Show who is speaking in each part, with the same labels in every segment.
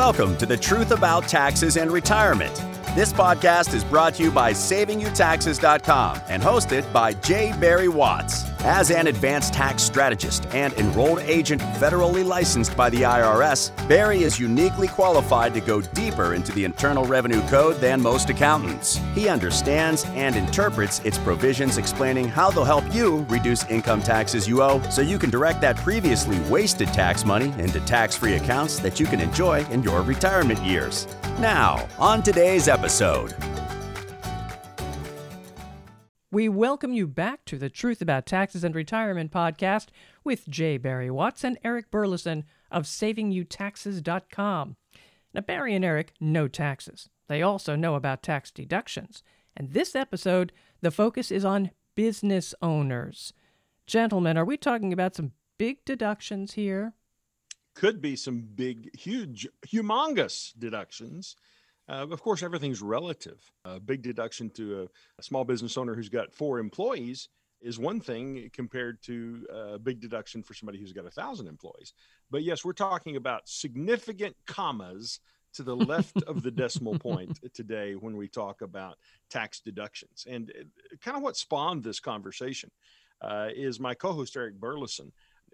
Speaker 1: Welcome to the Truth About Taxes and Retirement. This podcast is brought to you by SavingYouTaxes.com and hosted by J. Barry Watts. As an advanced tax strategist and enrolled agent federally licensed by the IRS, Barry is uniquely qualified to go deeper into the Internal Revenue Code than most accountants. He understands and interprets its provisions explaining how they'll help you reduce income taxes you owe so you can direct that previously wasted tax money into tax free accounts that you can enjoy in your retirement years. Now, on today's episode.
Speaker 2: We welcome you back to the Truth About Taxes and Retirement podcast with J. Barry Watts and Eric Burlison of SavingYouTaxes.com. Now, Barry and Eric know taxes. They also know about tax deductions. And this episode, the focus is on business owners. Gentlemen, are we talking about some big deductions here?
Speaker 3: Could be some big, huge, humongous deductions. Uh, of course, everything's relative. A big deduction to a, a, small business owner who's got four employees is one thing compared to a big deduction for somebody who's got a thousand employees. But yes, we're talking about significant commas to the left of the decimal point today when we talk about tax deductions. And uh, kind of what spawned this conversation uh, is my co host, Eric Burlison,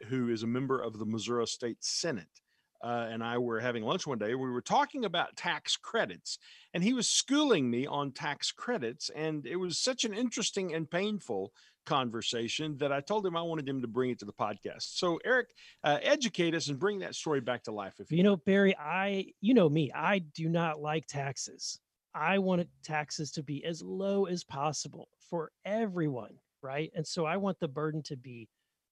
Speaker 3: who is a member of the Missouri State Senate uh, and I were having lunch one day. We were talking about tax credits, and he was schooling me on tax credits. And it was such an interesting and painful conversation that I told him I wanted him to bring it to the podcast. So, Eric, uh, educate us and bring that story back to life.
Speaker 4: If you, you know, Barry, I, you know me, I do not like taxes. I want taxes to be as low as possible for everyone, right? And so I want the burden to be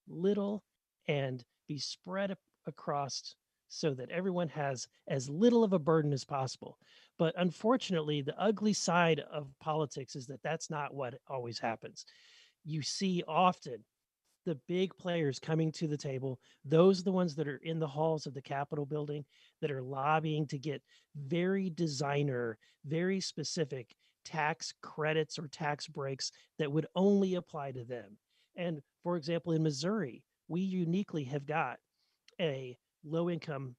Speaker 4: little and be spread across so that everyone has as little of a burden as possible. But unfortunately, the ugly side of politics is that that's not what always happens. You see often the big players coming to the table, those are the ones that are in the halls of the Capitol building that are lobbying to get very designer, very specific tax credits or tax breaks that would only apply to them. And for example, in Missouri, we uniquely have got a low income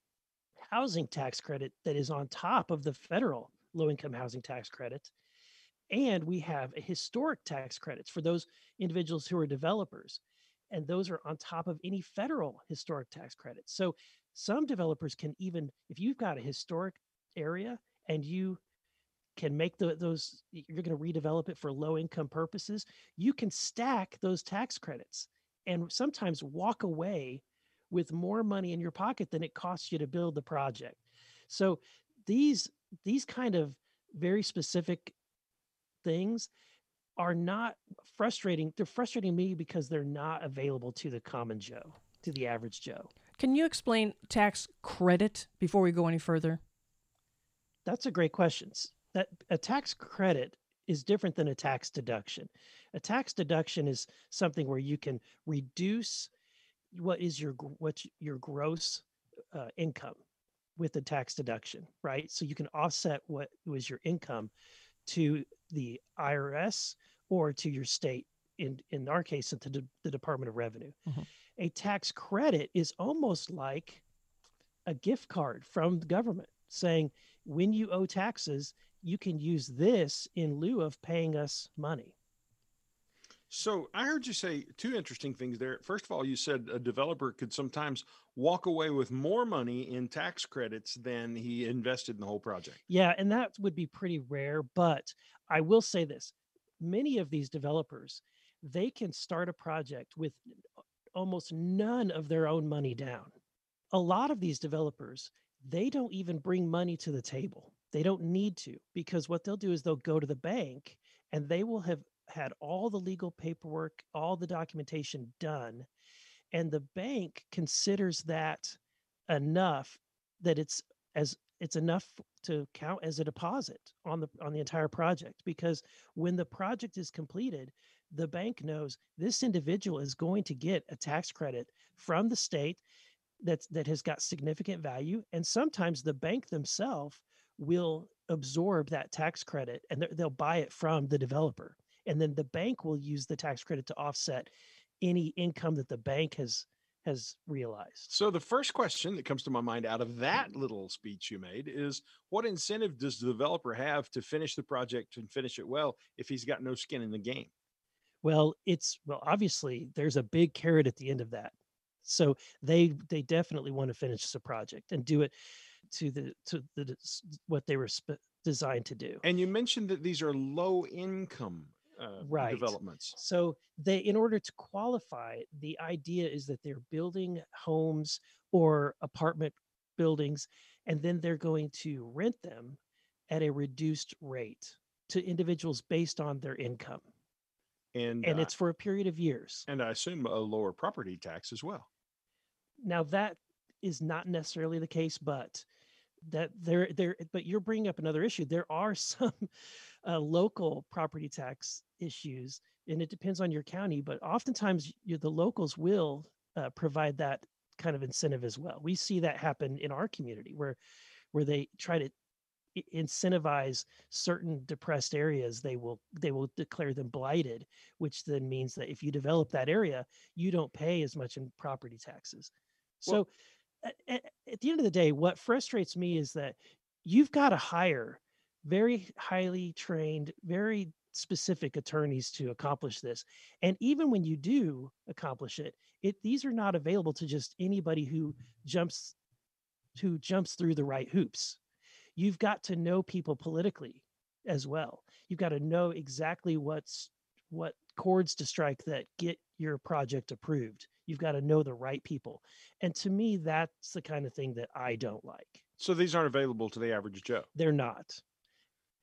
Speaker 4: housing tax credit that is on top of the federal low income housing tax credit. And we have a historic tax credits for those individuals who are developers. And those are on top of any federal historic tax credits. So some developers can even, if you've got a historic area and you can make the, those, you're going to redevelop it for low income purposes, you can stack those tax credits and sometimes walk away with more money in your pocket than it costs you to build the project. So these these kind of very specific things are not frustrating. They're frustrating me because they're not available to the common Joe, to the average Joe.
Speaker 2: Can you explain tax credit before we go any further?
Speaker 4: That's a great question. That a tax credit is different than a tax deduction. A tax deduction is something where you can reduce what is your what's your gross uh, income with the tax deduction, right? So you can offset what was your income to the IRS or to your state. In in our case, to the, the Department of Revenue. Mm-hmm. A tax credit is almost like a gift card from the government saying when you owe taxes, you can use this in lieu of paying us money.
Speaker 3: So I heard you say two interesting things there. First of all, you said a developer could sometimes walk away with more money in tax credits than he invested in the whole project.
Speaker 4: Yeah, and that would be pretty rare, but I will say this. Many of these developers, they can start a project with almost none of their own money down. A lot of these developers, they don't even bring money to the table. They don't need to because what they'll do is they'll go to the bank and they will have had all the legal paperwork, all the documentation done, and the bank considers that enough that it's as it's enough to count as a deposit on the on the entire project because when the project is completed the bank knows this individual is going to get a tax credit from the state that's that has got significant value and sometimes the bank themselves will absorb that tax credit and they'll buy it from the developer and then the bank will use the tax credit to offset any income that the bank has has realized.
Speaker 3: So the first question that comes to my mind out of that mm-hmm. little speech you made is what incentive does the developer have to finish the project and finish it well if he's got no skin in the game?
Speaker 4: Well, it's well, obviously there's a big carrot at the end of that. So they they definitely want to finish the project and do it to the to the what they were sp- designed to do.
Speaker 3: And you mentioned that these are low income uh,
Speaker 4: Right.
Speaker 3: developments.
Speaker 4: So they, in order to qualify, the idea is that they're building homes or apartment buildings, and then they're going to rent them at a reduced rate to individuals based on their income,
Speaker 3: And,
Speaker 4: and
Speaker 3: uh,
Speaker 4: it's for a period of years.
Speaker 3: and I assume a lower property tax as well.
Speaker 4: Now that is not necessarily the case, but that there there but you're bringing up another issue. There are some uh, local property tax issues, and it depends on your county. But oftentimes, you, the locals will uh, provide that kind of incentive as well. We see that happen in our community where where they try to incentivize certain depressed areas they will they will declare them blighted which then means that if you develop that area you don't pay as much in property taxes so
Speaker 3: Well-
Speaker 4: a- a- at the end of the day what frustrates me is that you've got to hire very highly trained very specific attorneys to accomplish this and even when you do accomplish it it these are not available to just anybody who jumps who jumps through the right hoops. You've got to know people politically as well. You've got to know exactly what's what chords to strike that get your project approved you've got to know the right people and to me that's the kind of thing that i don't like
Speaker 3: So these aren't available to the average Joe.
Speaker 4: they're not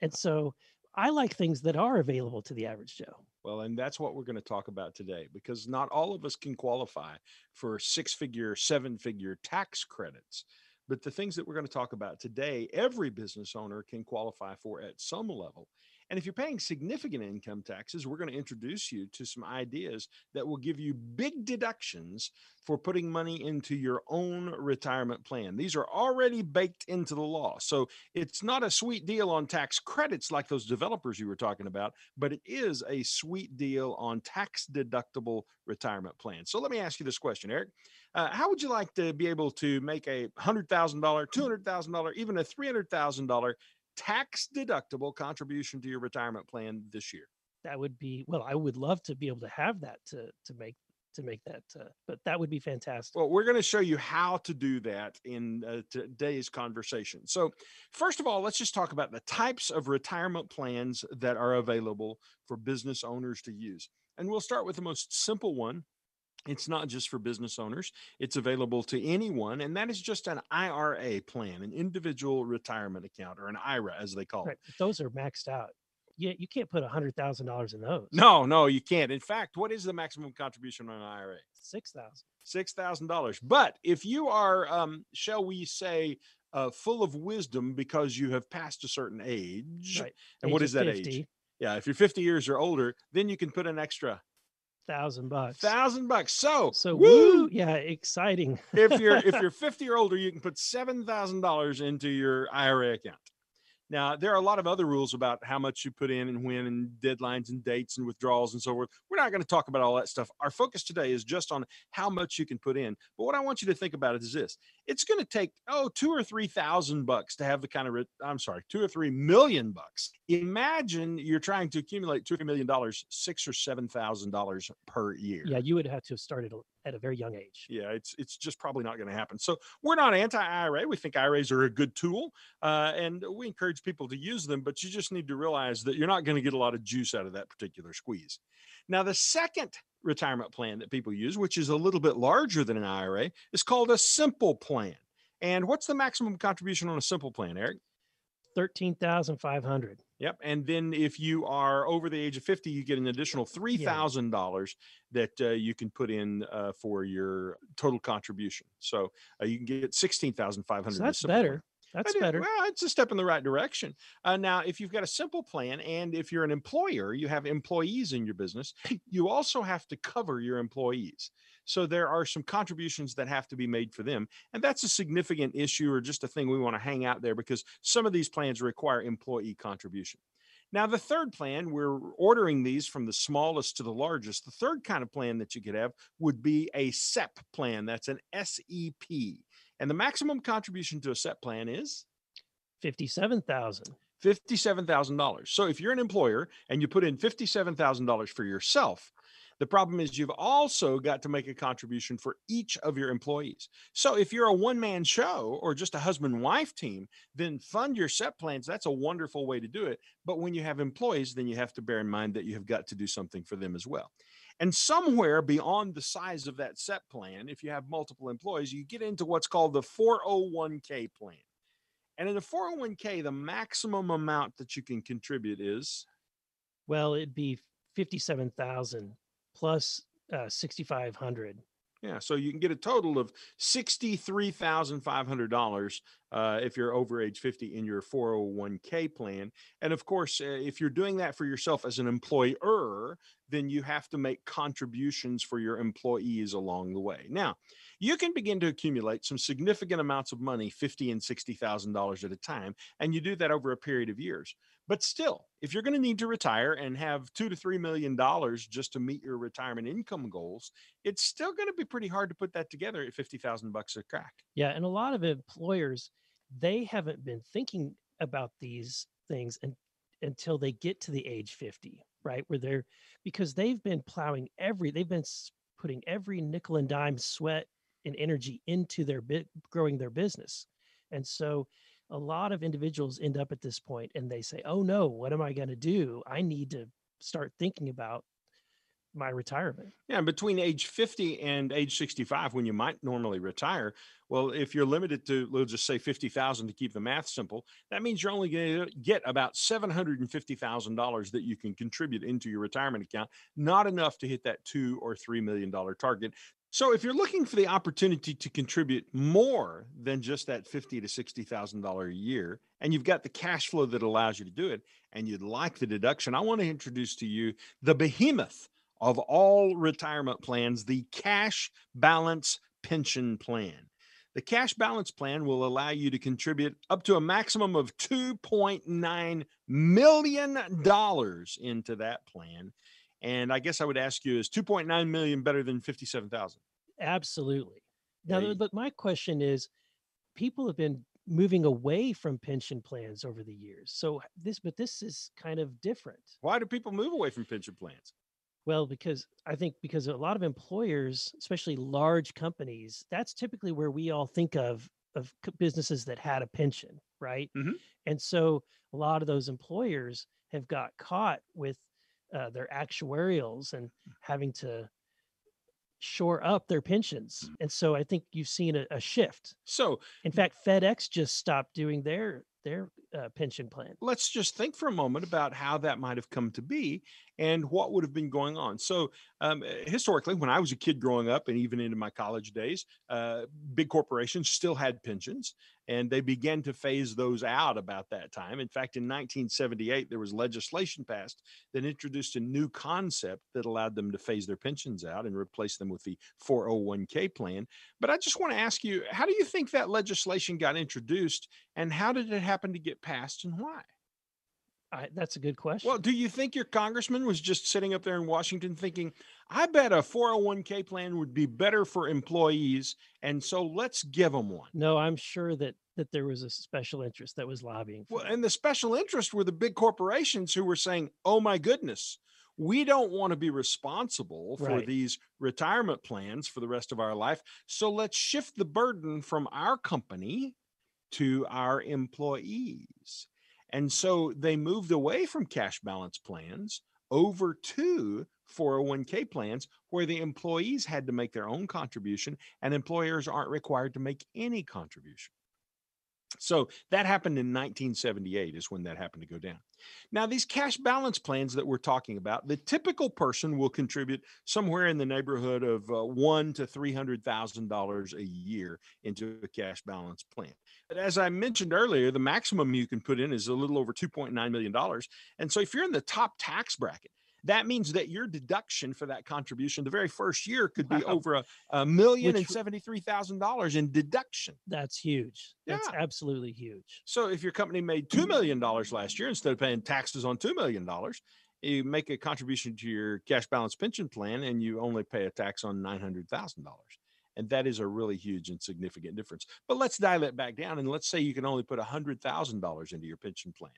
Speaker 4: and so i like things that are available to the average joe
Speaker 3: Well, and that's what we're going to talk about today because not all of us can qualify for six figure, seven figure tax credits. But the things that we're going to talk about today, every business owner can qualify for at some level. And if you're paying significant income taxes, we're going to introduce you to some ideas that will give you big deductions for putting money into your own retirement plan. These are already baked into the law. So it's not a sweet deal on tax credits like those developers you were talking about, but it is a sweet deal on tax deductible retirement plans. So let me ask you this question, Eric. Uh, how would you like to be able to make a $100,000, $200,000, even a $300,000 tax deductible contribution to your retirement plan this year?
Speaker 4: that would be well i would love to be able to have that to to make to make that uh, but that would be fantastic
Speaker 3: Well, we're going to show you how to do that in uh, today's conversation. So, first of all, let's just talk about the types of retirement plans that are available for business owners to use. And we'll start with the most simple one. It's not just for business owners, it's available to anyone. And that is just an IRA plan, an individual retirement account, or an IRA, as they call it.
Speaker 4: right but those are maxed out yeah you can't put a hundred thousand dollars in those
Speaker 3: No, no, you can't. In fact, what is the maximum contribution on an IRA?
Speaker 4: six thousand
Speaker 3: six thousand dollars. But if you are, um, shall we say, uh, full of wisdom because you have passed a certain age,
Speaker 4: right
Speaker 3: and what is that age? Yeah, if you're fifty years or older, then you can put an extra
Speaker 4: thousand bucks
Speaker 3: thousand bucks. So,
Speaker 4: so
Speaker 3: woo!
Speaker 4: woo yeah exciting
Speaker 3: if you're if you're fifty or older, you can put seven thousand dollars into your IRA account. Now, there are a lot of other rules about how much you put in and when, and deadlines and dates and withdrawals and so forth. We're not going to talk about all that stuff. Our focus today is just on how much you can put in. But what I want you to think about is this: it's going to take oh two or three thousand bucks to have the kind of I'm sorry, two or three million bucks. Imagine you're trying to accumulate two or three million dollars, six or seven thousand dollars per year.
Speaker 4: yeah you would have to have started at a very young age
Speaker 3: Yeah, it's it's just probably not going to happen. So we're not anti-IRA. We think IRAs are a good tool, uh, and we encourage people to use them. But you just need to realize that you're not going to get a lot of juice out of that particular squeeze. Now, the second retirement plan that people use, which is a little bit larger than an IRA, is called a simple plan. And what's the maximum contribution on a simple plan, Eric?
Speaker 4: thirteen thousand five hundred
Speaker 3: Yep. And then if you are over the age of 50, you get an additional $3,000 that uh, you can put in uh, for your total contribution. So uh, you can get 16,500.
Speaker 4: so that's better that's better
Speaker 3: Well, it's a step in the right direction. Uh, now, if you've got a simple plan and if you're an employer, you have employees in your business, you also have to cover your employees. So there are some contributions that have to be made for them. And that's a significant issue or just a thing we want to hang out there because some of these plans require employee contribution. Now, the third plan, we're ordering these from the smallest to the largest. The third kind of plan that you could have would be a SEP plan. That's an SEP. And the maximum contribution to a SEP plan is
Speaker 4: 57,000.
Speaker 3: $57,000. So if you're an employer and you put in $57,000 for yourself, the problem is you've also got to make a contribution for each of your employees. So if you're a one man show or just a husband wife team, then fund your SEP plans. That's a wonderful way to do it. But when you have employees, then you have to bear in mind that you have got to do something for them as well. And somewhere beyond the size of that SEP plan, if you have multiple employees, you get into what's called the 401k plan. And in the 401k, the maximum amount that you can contribute is
Speaker 4: Well, it'd be 57,000 plus uh, 6,500.
Speaker 3: Yeah, so you can get a total of $63,500 uh, if you're over age 50 in your 401k plan. And of course, uh, if you're doing that for yourself as an employer, then you have to make contributions for your employees along the way. Now, you can begin to accumulate some significant amounts of money, fifty and sixty thousand dollars at a time, and you do that over a period of years. But still, if you're going to need to retire and have two to three million dollars just to meet your retirement income goals, it's still going to be pretty hard to put that together at fifty thousand bucks a crack.
Speaker 4: Yeah, and a lot of employers they haven't been thinking about these things and, until they get to the age 50, right? Where they're because they've been plowing every they've been putting every nickel and dime sweat and energy into their bit growing their business. And so a lot of individuals end up at this point and they say, "Oh no, what am I going to do? I need to start thinking about my retirement."
Speaker 3: Yeah, between age 50 and age 65, when you might normally retire, well, if you're limited to, let's just say 50,000 to keep the math simple, that means you're only going to get about $750,000 that you can contribute into your retirement account, not enough to hit that two or three million dollar target. So if you're looking for the opportunity to contribute more than just that fifty to sixty thousand dollar a year, and you've got the cash flow that allows you to do it, and you'd like the deduction, I want to introduce to you the behemoth of all retirement plans, the cash balance pension plan. The cash balance plan will allow you to contribute up to a maximum of $2.9 million into that plan. And I guess I would ask you, is 2.9 million better than 57,000?
Speaker 4: Absolutely. Now,
Speaker 3: Hey.
Speaker 4: my question is, people have been moving away from pension plans over the years. So this, but this is kind of different.
Speaker 3: Why do people move away from pension plans?
Speaker 4: Well, because I think because a lot of employers, especially large companies, that's typically where we all think of of businesses that had a pension, right?
Speaker 3: Mhm.
Speaker 4: And so a lot of those employers have got caught with uh, their actuarials and having to shore up their pensions. And so I think you've seen a, a shift.
Speaker 3: So
Speaker 4: In fact, FedEx just stopped doing their their uh, pension plan.
Speaker 3: let's just think for a moment about how that might have come to be and what would have been going on. So, um, historically, when I was a kid growing up and even into my college days, uh, big corporations still had pensions and they began to phase those out about that time. In fact, in 1978, there was legislation passed that introduced a new concept that allowed them to phase their pensions out and replace them with the 401k plan. But I just want to ask you, how do you think that legislation got introduced and how did it happen to get passed and why?
Speaker 4: I, that's a good question.
Speaker 3: Well, do you think your congressman was just sitting up there in Washington thinking, I bet a 401k plan would be better for employees, and so let's give them one?
Speaker 4: no, I'm sure that that there was a special interest that was lobbying. For
Speaker 3: Well, and the special interest were the big corporations who were saying, oh my goodness, we don't want to be responsible for
Speaker 4: Right.
Speaker 3: these retirement plans for the rest of our life. So let's shift the burden from our company to our employees. And so they moved away from cash balance plans over to 401k plans where the employees had to make their own contribution and employers aren't required to make any contribution. So that happened in 1978 is when that happened to go down. Now these cash balance plans that we're talking about, the typical person will contribute somewhere in the neighborhood of uh, one to three hundred thousand dollars a year into a cash balance plan. But as I mentioned earlier, the maximum you can put in is a little over 2.9 million dollars. And so if you're in the top tax bracket, that means that your deduction for that contribution the very first year could be
Speaker 4: Wow.
Speaker 3: over a, a million and seventy-three thousand dollars in deduction.
Speaker 4: That's huge. That's
Speaker 3: Yeah.
Speaker 4: absolutely huge.
Speaker 3: So if your company made $2 million last year, instead of paying taxes on $2 million, you make a contribution to your cash balance pension plan and you only pay a tax on $900,000. And that is a really huge and significant difference. But let's dial it back down and let's say you can only put $100,000 into your pension plan.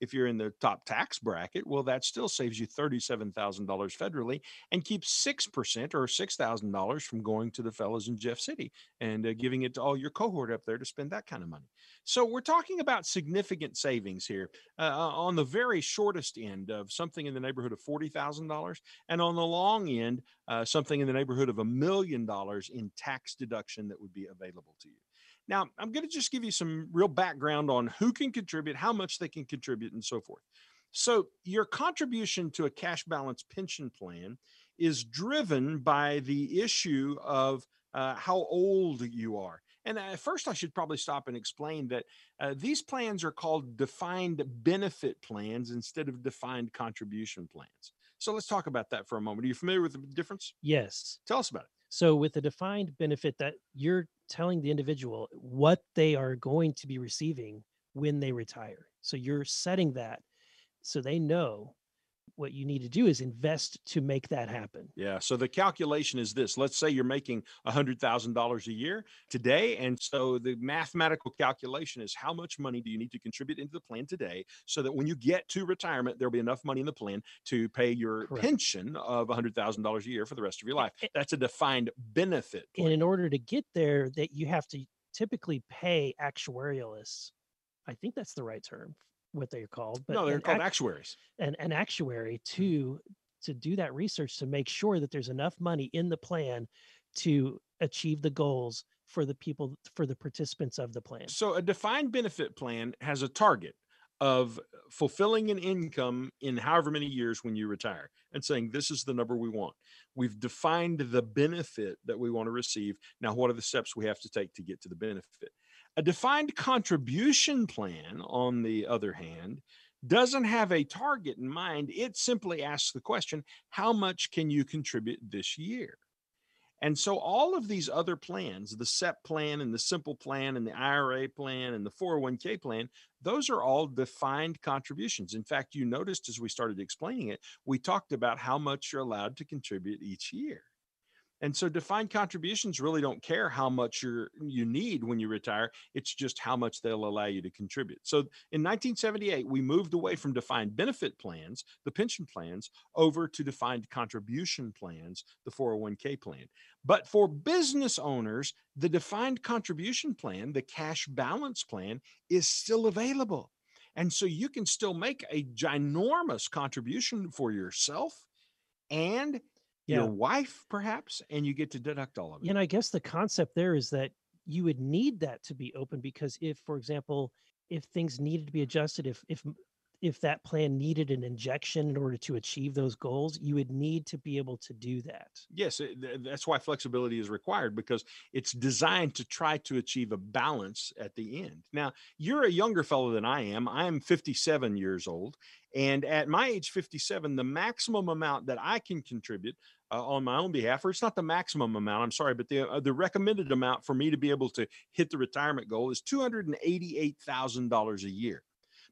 Speaker 3: If you're in the top tax bracket, well, that still saves you $37,000 federally and keeps 6% or $6,000 from going to the fellows in Jeff City and uh, giving it to all your cohort up there to spend that kind of money. So we're talking about significant savings here uh, on the very shortest end of something in the neighborhood of $40,000 and on the long end, uh, something in the neighborhood of a million dollars in tax deduction that would be available to you. Now, I'm going to just give you some real background on who can contribute, how much they can contribute, and so forth. So, your contribution to a cash balance pension plan is driven by the issue of uh, how old you are. And uh, first, I should probably stop and explain that uh, these plans are called defined benefit plans instead of defined contribution plans. So let's talk about that for a moment. Are you familiar with the difference?
Speaker 4: Yes.
Speaker 3: Tell us about it.
Speaker 4: So with the defined benefit that you're telling the individual what they are going to be receiving when they retire. So you're setting that so they know what you need to do is invest to make that happen.
Speaker 3: Yeah. So the calculation is this let's say you're making a $100,000 a year today. And so the mathematical calculation is how much money do you need to contribute into the plan today so that when you get to retirement, there'll be enough money in the plan to pay your
Speaker 4: Correct.
Speaker 3: pension of a $100,000 a year for the rest of your life. That's a defined benefit.
Speaker 4: And in order to get there, that you have to typically pay actuarialists. I think that's the right term, what they're called.
Speaker 3: no, they're called
Speaker 4: act-
Speaker 3: actuaries.
Speaker 4: And an actuary mm. to to do that research to make sure that there's enough money in the plan to achieve the goals for the people for the participants of the plan.
Speaker 3: So a defined benefit plan has a target of fulfilling an income in however many years when you retire and saying this is the number we want. We've defined the benefit that we want to receive. Now what are the steps we have to take to get to the benefit? A defined contribution plan on the other hand doesn't have a target in mind. It simply asks the question, how much can you contribute this year? And so all of these other plans, the SEP plan and the simple plan and the IRA plan and the 401k plan, those are all defined contributions. In fact, you noticed as we started explaining it, we talked about how much you're allowed to contribute each year. And so defined contributions really don't care how much you're you need when you retire. It's just how much they'll allow you to contribute. So in 1978, we moved away from defined benefit plans, the pension plans, over to defined contribution plans, the 401k plan. But for business owners, the defined contribution plan, the cash balance plan, is still available. And so you can still make a ginormous contribution for yourself and
Speaker 4: Yeah.
Speaker 3: your wife, perhaps, and you get to deduct all of it.
Speaker 4: And I guess the concept there is that you would need that to be open because if, for example, if things needed to be adjusted, if if if that plan needed an injection in order to achieve those goals, you would need to be able to do that.
Speaker 3: Yes, that's why flexibility is required because it's designed to try to achieve a balance at the end. Now, you're a younger fellow than I am. I'm 57 years old. And at my age 57, the maximum amount that I can contribute uh, on my own behalf, or it's not the maximum amount, I'm sorry, but the, uh, the recommended amount for me to be able to hit the retirement goal is $288,000 a year.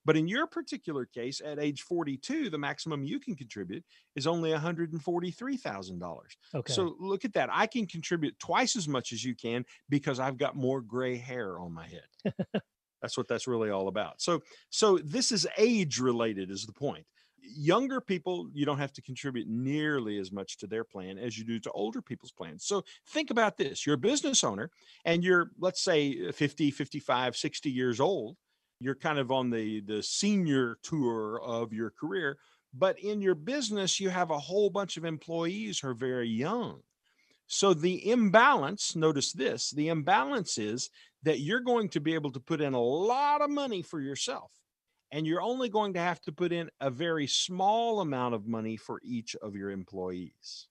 Speaker 3: But in your particular case, at age 42, the maximum you can contribute is only $143,000.
Speaker 4: Okay.
Speaker 3: So look at that. I can contribute twice as much as you can because I've got more gray hair on my head. that's what that's really all about. So so this is age related is the point. Younger people, you don't have to contribute nearly as much to their plan as you do to older people's plans. So think about this. You're a business owner and you're let's say 50, 55, 60 years old. You're kind of on the the senior tour of your career, but in your business you have a whole bunch of employees who are very young. So the imbalance, notice this, the imbalance is that you're going to be able to put in a lot of money for yourself and you're only going to have to put in a very small amount of money for each of your employees.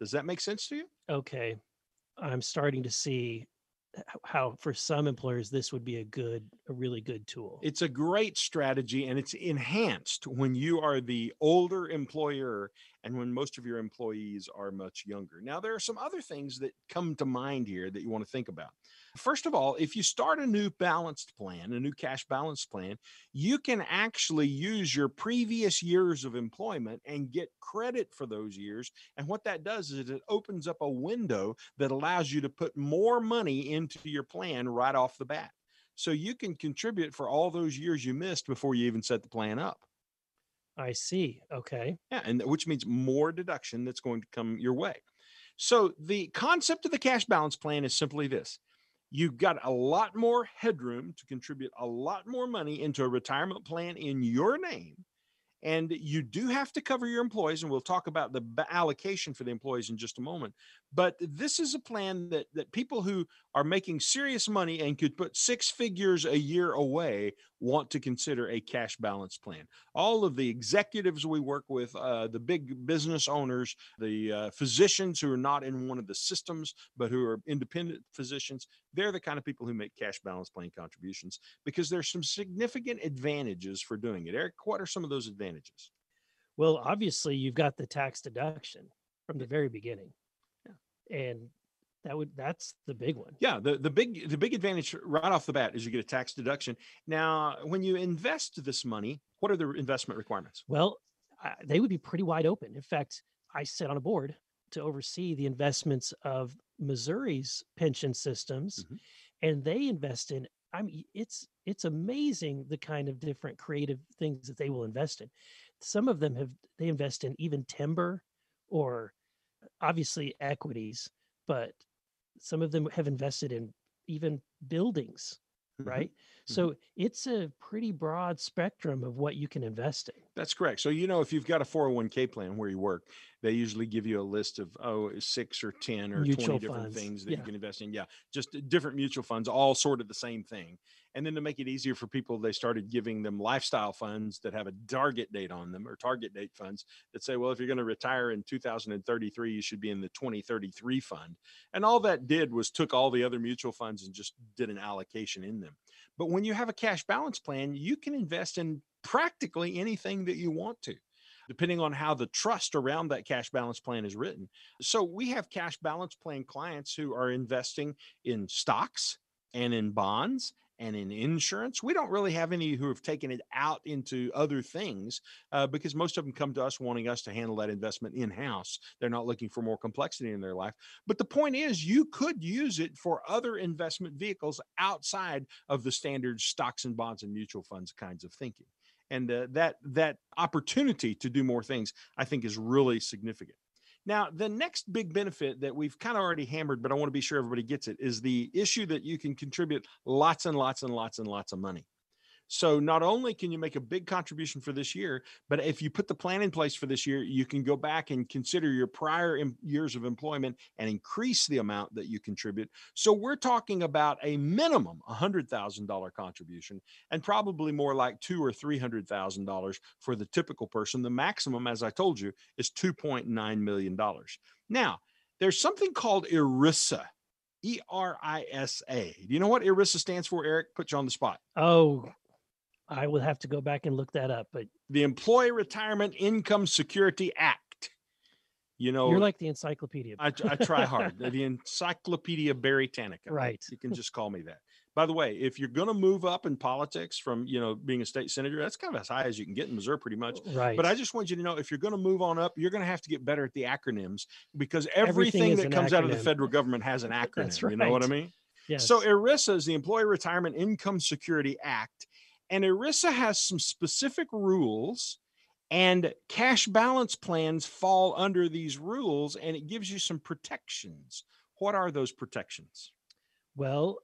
Speaker 3: Does that make sense to you?
Speaker 4: okay. I'm starting to see how for some employers this would be a good a really good tool.
Speaker 3: It's a great strategy and it's enhanced when you are the older employer and when most of your employees are much younger. Now, there are some other things that come to mind here that you want to think about. First of all, if you start a new balanced plan, a new cash balance plan, you can actually use your previous years of employment and get credit for those years. And what that does is it opens up a window that allows you to put more money into your plan right off the bat. So you can contribute for all those years you missed before you even set the plan up.
Speaker 4: I see. Okay.
Speaker 3: Yeah, and which means more deduction that's going to come your way. So the concept of the cash balance plan is simply this. You've got a lot more headroom to contribute a lot more money into a retirement plan in your name and you do have to cover your employees and we'll talk about the allocation for the employees in just a moment but this is a plan that that people who are making serious money and could put six figures a year away want to consider a cash balance plan all of the executives we work with uh, the big business owners the uh, physicians who are not in one of the systems but who are independent physicians they're the kind of people who make cash balance plan contributions because there's some significant advantages for doing it eric what are some of those advantages advantages?
Speaker 4: Well, obviously, you've got the tax deduction from the very beginning. And that would that's the big one.
Speaker 3: Yeah, the the big the big advantage right off the bat is you get a tax deduction. Now, when you invest this money, what are the investment requirements?
Speaker 4: Well, uh, they would be pretty wide open. In fact, I sit on a board to oversee the investments of Missouri's pension systems, mm-hmm. and they invest in I mean, it's it's amazing the kind of different creative things that they will invest in. Some of them have they invest in even timber or obviously equities, but some of them have invested in even buildings mm-hmm. right? Mm-hmm. So it's a pretty broad spectrum of what you can invest in.
Speaker 3: That's correct. So, you know, if you've got a 401k plan where you work, they usually give you a list of, oh, six or 10 or mutual 20 different things that yeah. you can invest in. Yeah. Just different mutual funds, all sort of the same thing. And then to make it easier for people, they started giving them lifestyle funds that have a target date on them or target date funds that say, well, if you're going to retire in 2033, you should be in the 2033 fund. And all that did was took all the other mutual funds and just did an allocation in them. But when you have a cash balance plan, you can invest in practically anything that you want to depending on how the trust around that cash balance plan is written. So we have cash balance plan clients who are investing in stocks and in bonds and in insurance. We don't really have any who have taken it out into other things uh, because most of them come to us wanting us to handle that investment in house. They're not looking for more complexity in their life. But the point is, you could use it for other investment vehicles outside of the standard stocks and bonds and mutual funds kinds of thinking. And uh, that that opportunity to do more things, I think, is really significant. Now, the next big benefit that we've kind of already hammered, but I want to be sure everybody gets it, is the issue that you can contribute lots and lots and lots and lots of money. So not only can you make a big contribution for this year, but if you put the plan in place for this year, you can go back and consider your prior years of employment and increase the amount that you contribute. So we're talking about a minimum $100,000 contribution and probably more like two or $300,000 for the typical person. The maximum, as I told you, is $2.9 million. Now, there's something called ERISA. E R I S A. Do you know what ERISA stands for, Eric? Put you on the spot.
Speaker 4: Oh, I will have to go back and look that up. But
Speaker 3: the Employee Retirement Income Security Act. You know,
Speaker 4: you're like the encyclopedia.
Speaker 3: I, I try hard. the Encyclopedia Britannica.
Speaker 4: Right.
Speaker 3: You can just call me that. By the way, if you're going to move up in politics from, you know, being a state senator, that's kind of as high as you can get in Missouri pretty much.
Speaker 4: Uh, right.
Speaker 3: But I just want you to know if you're going to move on up, you're going to have to get better at the acronyms because everything, everything that comes acronym. out of the federal government has an acronym. Right. You know what I mean?
Speaker 4: Yes.
Speaker 3: So ERISA is the Employee Retirement Income Security Act. And ERISA has some specific rules, and cash balance plans fall under these rules, and it gives you some protections. What are those protections?
Speaker 4: Well,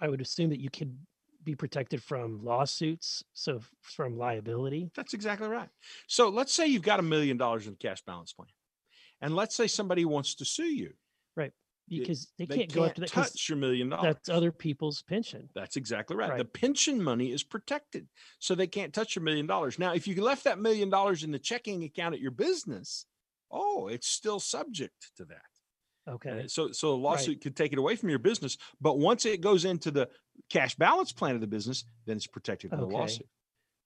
Speaker 4: I would assume that you could be protected from lawsuits, so from liability.
Speaker 3: That's exactly right. So let's say you've got a million dollars in cash balance plan, and let's say somebody wants to sue you
Speaker 4: because they,
Speaker 3: they
Speaker 4: can't,
Speaker 3: can't
Speaker 4: go up to
Speaker 3: that touch your million dollars.
Speaker 4: That's other people's pension.
Speaker 3: That's exactly right. right. The pension money is protected, so they can't touch your million dollars. Now, if you left that million dollars in the checking account at your business, oh, it's still subject to that.
Speaker 4: Okay.
Speaker 3: So, so a lawsuit right. could take it away from your business, but once it goes into the cash balance plan of the business, then it's protected from
Speaker 4: Okay.
Speaker 3: the lawsuit.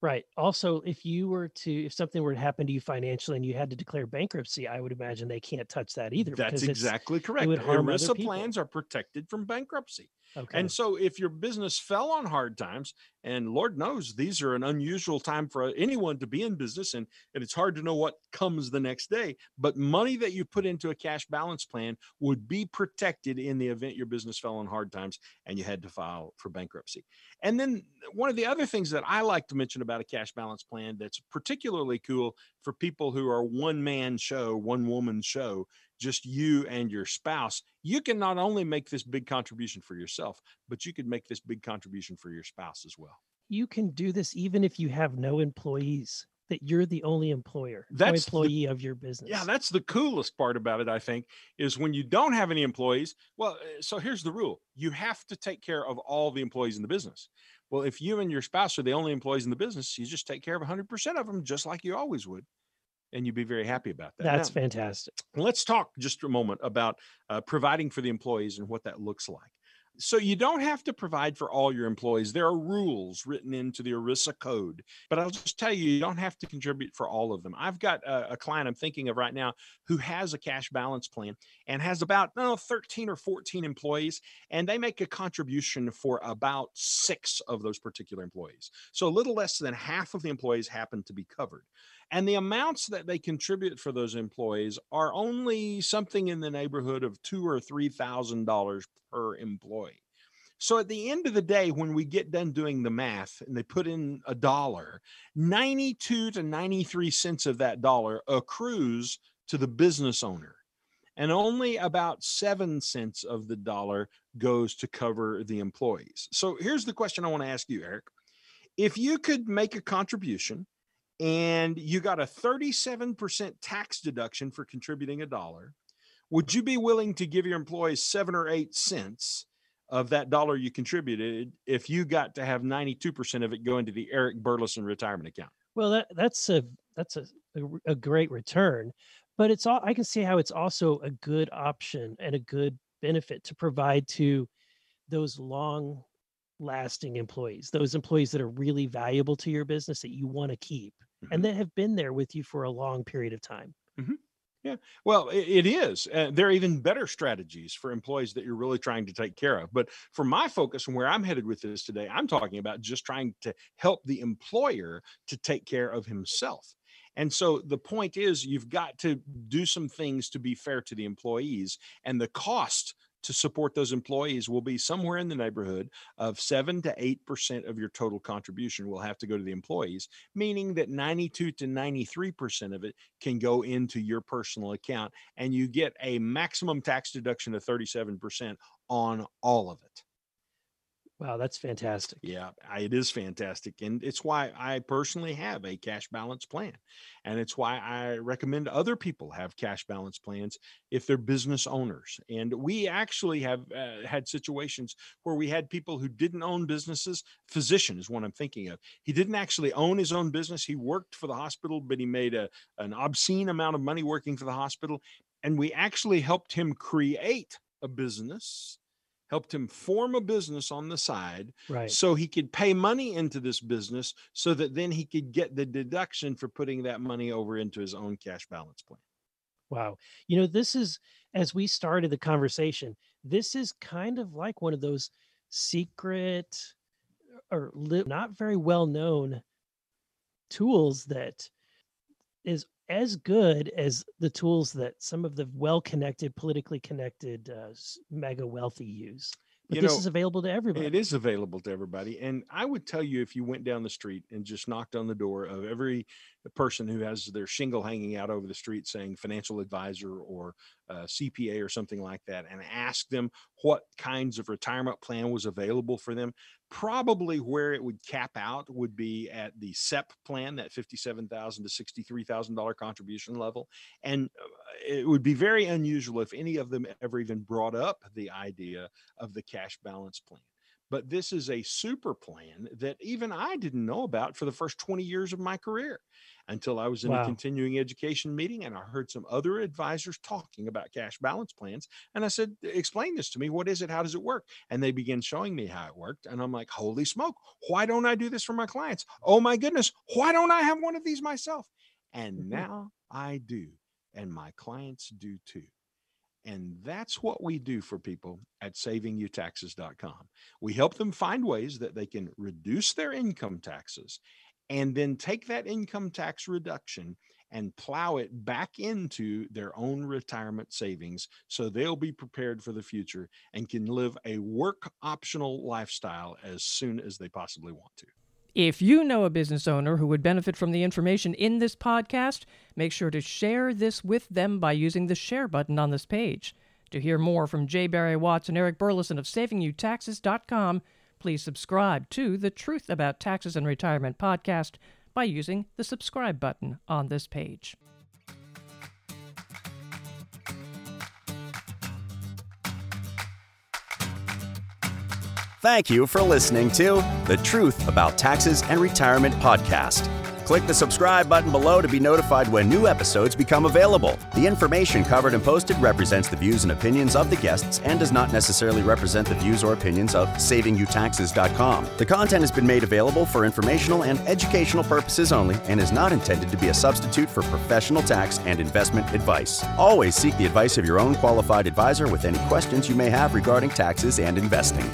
Speaker 4: Right. Also, if you were to, if something were to happen to you financially and you had to declare bankruptcy, I would imagine they can't touch that either.
Speaker 3: That's exactly correct.
Speaker 4: would harm
Speaker 3: ERISA plans are protected from bankruptcy.
Speaker 4: Okay.
Speaker 3: And so if your business fell on hard times, and Lord knows these are an unusual time for anyone to be in business and, and it's hard to know what comes the next day, but money that you put into a cash balance plan would be protected in the event your business fell on hard times and you had to file for bankruptcy. And then one of the other things that I like to mention about a cash balance plan that's particularly cool for people who are one man show, one woman show, just you and your spouse, you can not only make this big contribution for yourself, but you could make this big contribution for your spouse as well.
Speaker 4: you can do this even if you have no employees, that you're the only employer, no
Speaker 3: That's the-
Speaker 4: employee of your business.
Speaker 3: Yeah, that's the coolest part about it, I think, is when you don't have any employees. Well, uh, so here's the rule you have to take care of all the employees in the business. Well, if you and your spouse are the only employees in the business, you just take care of 100% of them, just like you always would. And you'd be very happy about that.
Speaker 4: That's
Speaker 3: Now,
Speaker 4: fantastic.
Speaker 3: let's talk just a moment about uh, providing for the employees and what that looks like. So you don't have to provide for all your employees. There are rules written into the ERISA code, but I'll just tell you, you don't have to contribute for all of them. I've got a, a client I'm thinking of right now who has a cash balance plan and has about no 13 or 14 employees, and they make a contribution for about six of those particular employees. So a little less than half of the employees happen to be covered. And the amounts that they contribute for those employees are only something in the neighborhood of two or three thousand dollars per employee. So at the end of the day, when we get done doing the math and they put in a dollar, 92 to 93 cents of that dollar accrues to the business owner. And only about seven cents of the dollar goes to cover the employees. So here's the question I want to ask you, Eric. If you could make a contribution and you got a 37% tax deduction for contributing a dollar, would you be willing to give your employees seven or eight cents of that dollar you contributed if you got to have 92% of it go into the Eric Burlison retirement account?
Speaker 4: Well, that that's a that's a, a a great return, but it's all I can see how it's also a good option and a good benefit to provide to those long lasting employees, those employees that are really valuable to your business that you want to keep
Speaker 3: Mhm.
Speaker 4: and that have been there with you for a long period of time.
Speaker 3: Yeah. Well, it is. Uh, there are even better strategies for employees that you're really trying to take care of. But for my focus and where I'm headed with this today, I'm talking about just trying to help the employer to take care of himself. And so the point is, you've got to do some things to be fair to the employees, and the cost to support those employees will be somewhere in the neighborhood of seven to eight percent of your total contribution will have to go to the employees, meaning that 92 to 93 percent of it can go into your personal account and you get a maximum tax deduction of 37% on all of it.
Speaker 4: Wow, that's fantastic.
Speaker 3: Yeah, it is fantastic. And it's why I personally have a cash balance plan. And it's why I recommend other people have cash balance plans if they're business owners. And we actually have uh, had situations where we had people who didn't own businesses. Physician is one I'm thinking of. He didn't actually own his own business. He worked for the hospital, but he made a, an obscene amount of money working for the hospital. And we actually helped him create a business, helped him form a business on the side
Speaker 4: Right.
Speaker 3: so he could pay money into this business so that then he could get the deduction for putting that money over into his own cash balance plan.
Speaker 4: Wow. You know, this is, as we started the conversation, this is kind of like one of those secret or li- not very well known tools that is as good as the tools that some of the well connected, politically connected, uh, mega wealthy use. But
Speaker 3: You
Speaker 4: this
Speaker 3: know,
Speaker 4: is available to everybody.
Speaker 3: It is available to everybody. And I would tell you if you went down the street and just knocked on the door of every person who has their shingle hanging out over the street saying financial advisor or uh, CPA or something like that and ask them what kinds of retirement plan was available for them, probably where it would cap out would be at the SEP plan, that 57,000 to $63,000 contribution level. And uh, it would be very unusual if any of them ever even brought up the idea of the cash balance plan. But this is a super plan that even I didn't know about for the first 20 years of my career until I was in
Speaker 4: Wow.
Speaker 3: a continuing education meeting and I heard some other advisors talking about cash balance plans. And I said, Explain this to me. What is it? How does it work? And they began showing me how it worked. And I'm like, Holy smoke, why don't I do this for my clients? Oh my goodness, why don't I have one of these myself? And
Speaker 4: Mhm.
Speaker 3: now I do. And my clients do too. And that's what we do for people at savingyoutaxes.com. We help them find ways that they can reduce their income taxes and then take that income tax reduction and plow it back into their own retirement savings so they'll be prepared for the future and can live a work optional lifestyle as soon as they possibly want to.
Speaker 2: If you know a business owner who would benefit from the information in this podcast, make sure to share this with them by using the share button on this page. To hear more from J. Barry Watts and Eric Burlison of SavingYouTaxes.com, please subscribe to the Truth About Taxes and Retirement podcast by using the subscribe button on this page.
Speaker 1: Thank you for listening to The Truth About Taxes and Retirement podcast. Click the subscribe button below to be notified when new episodes become available. The information covered and posted represents the views and opinions of the guests and does not necessarily represent the views or opinions of SavingYouTaxes.com. The content has been made available for informational and educational purposes only and is not intended to be a substitute for professional tax and investment advice. Always seek the advice of your own qualified advisor with any questions you may have regarding taxes and investing.